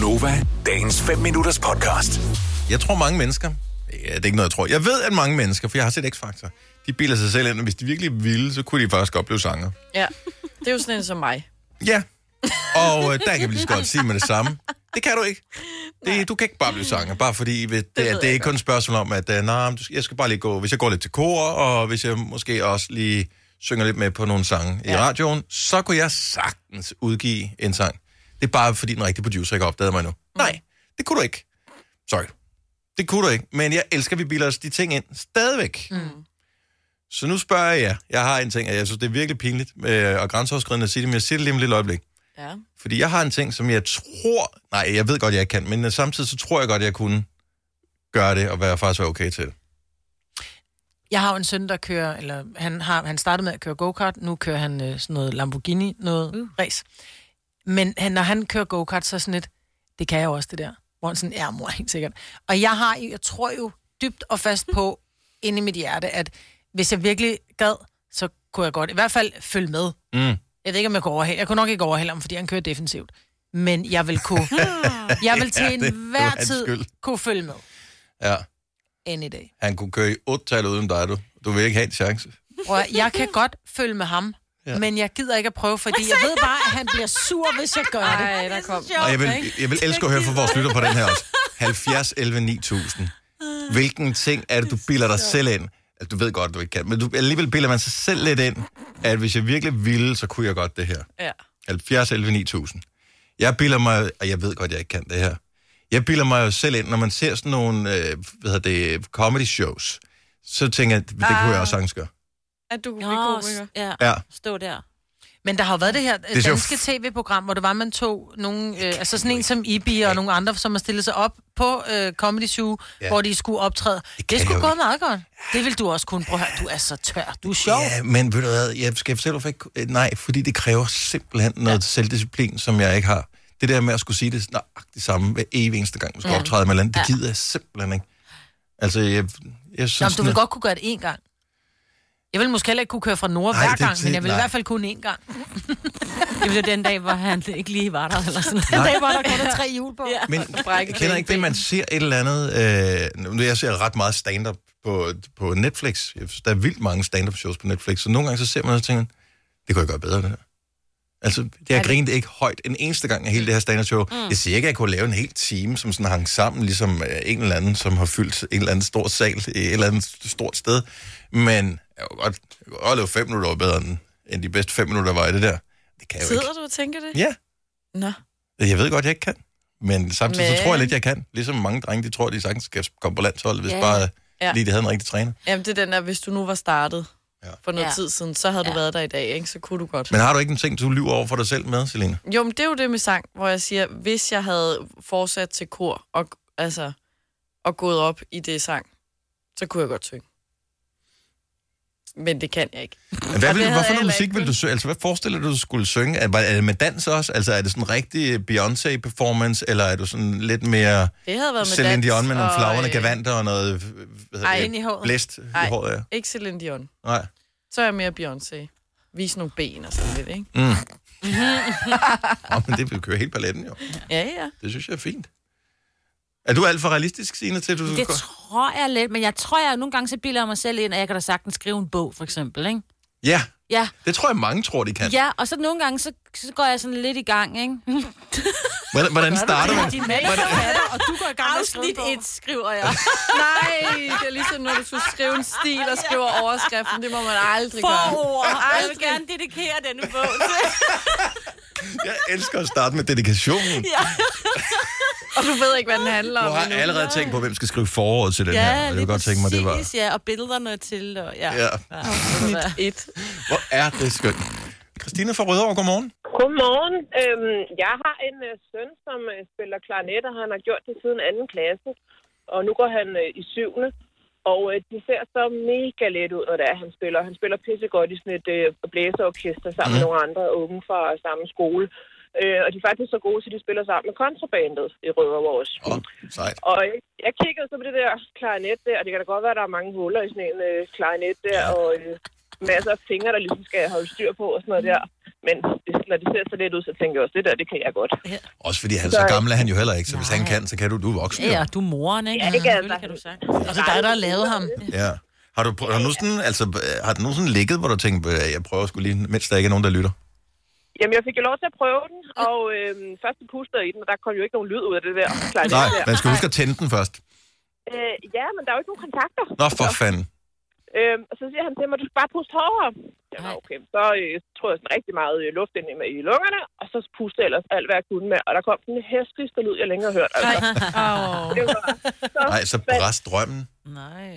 Gunova, dagens 5 minutters podcast. Jeg tror mange mennesker, ja, det er ikke noget, jeg tror. Jeg ved, at mange mennesker, for jeg har set X-Factor, de bilder sig selv ind, og hvis de virkelig ville, så kunne de faktisk godt blive sanger. Ja, det er jo sådan en som mig. Ja, og øh, der kan vi lige så godt sige med det samme. Det kan du ikke. Det, du kan ikke bare blive sanger, bare fordi ved, det, det, det er ikke kun et spørgsmål om, at nej, du- jeg skal bare lige gå, hvis jeg går lidt til kor, og hvis jeg måske også lige synger lidt med på nogle sange ja. i radioen, så kunne jeg sagtens udgive en sang. Det er bare fordi den rigtige producer ikke har opdaget mig nu. Mm. Nej, det kunne du ikke. Sorry. Det kunne du ikke. Men jeg elsker, at vi bilder os de ting ind stadigvæk. Mm. Så nu spørger jeg jer. Jeg har en ting, og jeg synes, det er virkelig pinligt øh, og grænseoverskridende at sige det, men jeg siger det lige om et lille øjeblik. Ja. Fordi jeg har en ting, som jeg tror... Nej, jeg ved godt, jeg ikke kan, men samtidig så tror jeg godt, jeg kunne gøre det og være faktisk være okay til det. Jeg har jo en søn, der kører, eller han, har, han startede med at køre go-kart, nu kører han øh, sådan noget Lamborghini, noget uh. race. Men han, når han kører go-kart, så er sådan lidt, det kan jeg også det der. Hvor han sådan, ja mor, helt sikkert. Og jeg har, jeg tror jo dybt og fast på, inde i mit hjerte, at hvis jeg virkelig gad, så kunne jeg godt, i hvert fald følge med. Mm. Jeg ved ikke, om jeg går overhælde. Jeg kunne nok ikke overhælde ham, fordi han kører defensivt. Men jeg vil kunne, jeg vil til Ja, det- enhver tid skyld. kunne følge med. Ja. Any day. Han kunne køre i otte tal uden dig, du. Du vil ikke have en chance. Og jeg kan godt følge med ham, ja. men jeg gider ikke at prøve, fordi jeg ved bare, at han bliver sur, hvis jeg gør det. Ej, der kom. Og jeg vil, jeg vil elske at høre fra vores lytter på den her også. 70 11 9000. Hvilken ting er det, du bilder dig selv ind? Altså, du ved godt, du ikke kan, men du, alligevel bilder man sig selv lidt ind, at hvis jeg virkelig ville, så kunne jeg godt det her. Ja. 70 11 9000. Jeg bilder mig, og jeg ved godt, jeg ikke kan det her. Jeg bilder mig jo selv ind, når man ser sådan nogle, øh, hvad hedder det, comedy shows, så tænker jeg, det kunne jeg også sagtens gøre. At du kunne blive komiker. ja. Ja. Stå der. Men der har jo været det her er det danske f- tv-program, hvor det var, man tog nogle, øh, altså sådan en som Ibi og nogle andre, som har stillet sig op på øh, Comedy Zoo, Ja. ja. hvor de skulle optræde. Det, det skulle gå meget godt. Det vil du også kunne. Prøv at høre, du er så tør. Du er sjov. Ja, men ved du hvad, jeg skal fortælle, hvorfor ikke... øh, Nej, fordi det kræver simpelthen noget ja. selvdisciplin, som jeg ikke har. Det der med at skulle sige det nøjagtigt samme hver evig eneste gang, man skal ja. optræde med land, det gider jeg simpelthen ikke. Altså, jeg, jeg synes... Nå, men du vil godt kunne gøre det én gang. Jeg vil måske heller ikke kunne køre fra Nord hver gang, det- men jeg vil nej. i hvert fald kunne én gang. Det var den dag, hvor han ikke lige var der, eller sådan Den dag, hvor der kun tre hjul på. Ja. Men jeg kender ikke det, man ser et eller andet... Øh, nu jeg ser ret meget stand-up på, på Netflix. Der er vildt mange stand-up shows på Netflix, så nogle gange så ser man og tænker, det kunne jeg gøre bedre, det her. Altså, det jeg grinede ikke højt en eneste gang af hele det her stand show. Mm. Jeg siger ikke, at jeg kunne lave en hel time, som sådan hang sammen, ligesom øh, en eller anden, som har fyldt en eller anden stor sal et eller andet stort sted. Men jeg kunne godt, jeg kunne godt lave fem minutter bedre, end, end de bedste fem minutter var i det der. Det kan jeg jo ikke. Sidder du og tænker det? Ja, Nå. jeg ved godt, jeg ikke kan. Men samtidig men... så tror jeg lidt, jeg kan. Ligesom mange drenge, de tror, de sagtens skal komme på landsholdet, hvis ja. bare Ja. lige de havde en rigtig træner. Jamen, det er den der, hvis du nu var startet Ja. for noget Ja. tid siden, så havde du Ja. været der i dag, ikke? Så kunne du godt. Men har du ikke en ting, du lyver over for dig selv med, Selina? Jo, men det er jo det med sang, hvor jeg siger, hvis jeg havde fortsat til kor og, altså, og gået op i det sang, så kunne jeg godt synge. Men det kan jeg ikke. Men hvad vil, du- hvorfor jeg noget musik vil du synge? Altså, hvad forestiller du, du skulle synge? Er, er det med dans også? Altså, er det sådan en rigtig Beyoncé-performance, eller er du sådan lidt mere Det havde været med Celine Dion med nogle og, flagrende øh, gavanter og noget hvad ej, ind i håret. blæst Ej. i håret? Ja. Ikke Celine Dion. Nej. Så er jeg mere Beyoncé. Vis nogle ben og sådan lidt, ikke? Mm. oh, men det vil køre helt paletten, jo. Ja, ja. Det synes jeg er fint. Er du alt for realistisk, Signe, til at du... Det tror jeg lidt, men jeg tror, jeg nogle gange så bilder mig selv ind, at jeg kan da sagtens skrive en bog, for eksempel, ikke? Ja, Ja, det tror jeg, mange tror, de kan. ja og så nogle gange, så, så går jeg sådan lidt i gang, ikke? Hvordan, hvordan starter man? Din mand er forfatter, og du går i gang med Afsnit bog. 1 skriver jeg. Nej, det er ligesom, når du skulle skrive en stil og skrive overskriften. Det må man aldrig gøre. Forord. Jeg vil gerne dedikere denne bog til. Jeg elsker at starte med dedikationen. Ja, Og du ved ikke, hvad den handler Du om har endnu. allerede tænkt på, hvem skal skrive forord til den ja her. og Jeg lige vil godt tænke mig, det var... ja, og billederne til, og ja. Ja. du hvad. Et. Hvor er det skønt. Christina fra Rødovre, godmorgen. Godmorgen. Øhm, jeg har en øh, søn, som øh, spiller klarinet, og han har gjort det siden anden klasse. Og nu går han øh, i syvende. Og øh, de ser så mega let ud, når det er, han spiller. Han spiller pissegodt i sådan et øh, blæserorkester sammen mm. med nogle andre unge fra samme skole. Øh, og de er faktisk så gode, så de spiller sammen med kontrabandet i Rødovre også. Oh, sejt. Og jeg, jeg kiggede så på det der klarinet der, og det kan da godt være, at der er mange huller i sådan en øh, klarinet der, Ja. og øh, masser af fingre, der ligesom skal holde styr på og sådan noget der. Men det, når det ser så lidt ud, så tænker jeg også, det der, det kan jeg godt. Også fordi han, så Så- gammel er han jo heller ikke, så hvis han kan, så kan du, du er voksen. Ja, ja, du er moren, ikke? Ja, det kan Selvfølgelig kan du sagt. Og så dig, der har lavet ham. Ja. Har du, har du nu sådan, altså, øh, har du nogensinde ligget, hvor du tænker, øh, jeg prøver sgu lige, mens der ikke er nogen, der lytter? Jamen, jeg fik jo lov til at prøve den, og øhm, først pustede jeg i den, og der kom jo ikke nogen lyd ud af det der. Klart, Nej, der. man skal huske at tænde den først. Øh, ja, men der er jo ikke nogen kontakter. Nå, for fanden. Øhm, og så siger han til mig, du skal bare puste hårdere. Jeg var Nej. okay. Så øh, tror jeg sådan rigtig meget øh, luft ind i, i lungerne, og så puste jeg ellers alt, hvad jeg kunne med. Og der kom den hæsligste lyd, jeg længere har hørt. Altså. Åh, Det var så Nej, så bræst drømmen. nej.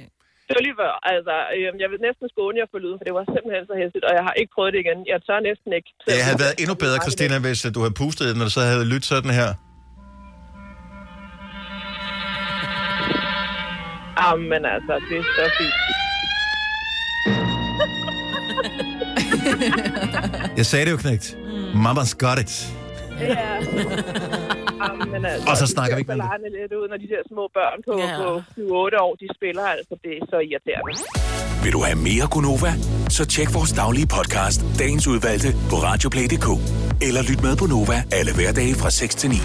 dølig før. Altså, øh, jeg vil næsten skåne jer for lyden, for det var simpelthen så hæsligt, og jeg har ikke prøvet det igen. Jeg tør næsten ikke. Det havde været endnu bedre, Christina, hvis øh, du havde pustet den, og så havde lyttet sådan her. Jamen altså, det er så fint. Jeg sagde det jo, knægt. Mama's got it. Ja. Jamen, altså, Og så snakker vi ikke mere. mere om lidt ud, når de der små børn på, Ja. på 7-8 år, de spiller, altså det er så irriterende. Vil du have mere Gunova? Så tjek vores daglige podcast, dagens udvalgte, på radioplay.dk. Eller lyt med på Nova alle hverdage fra 6 til 9.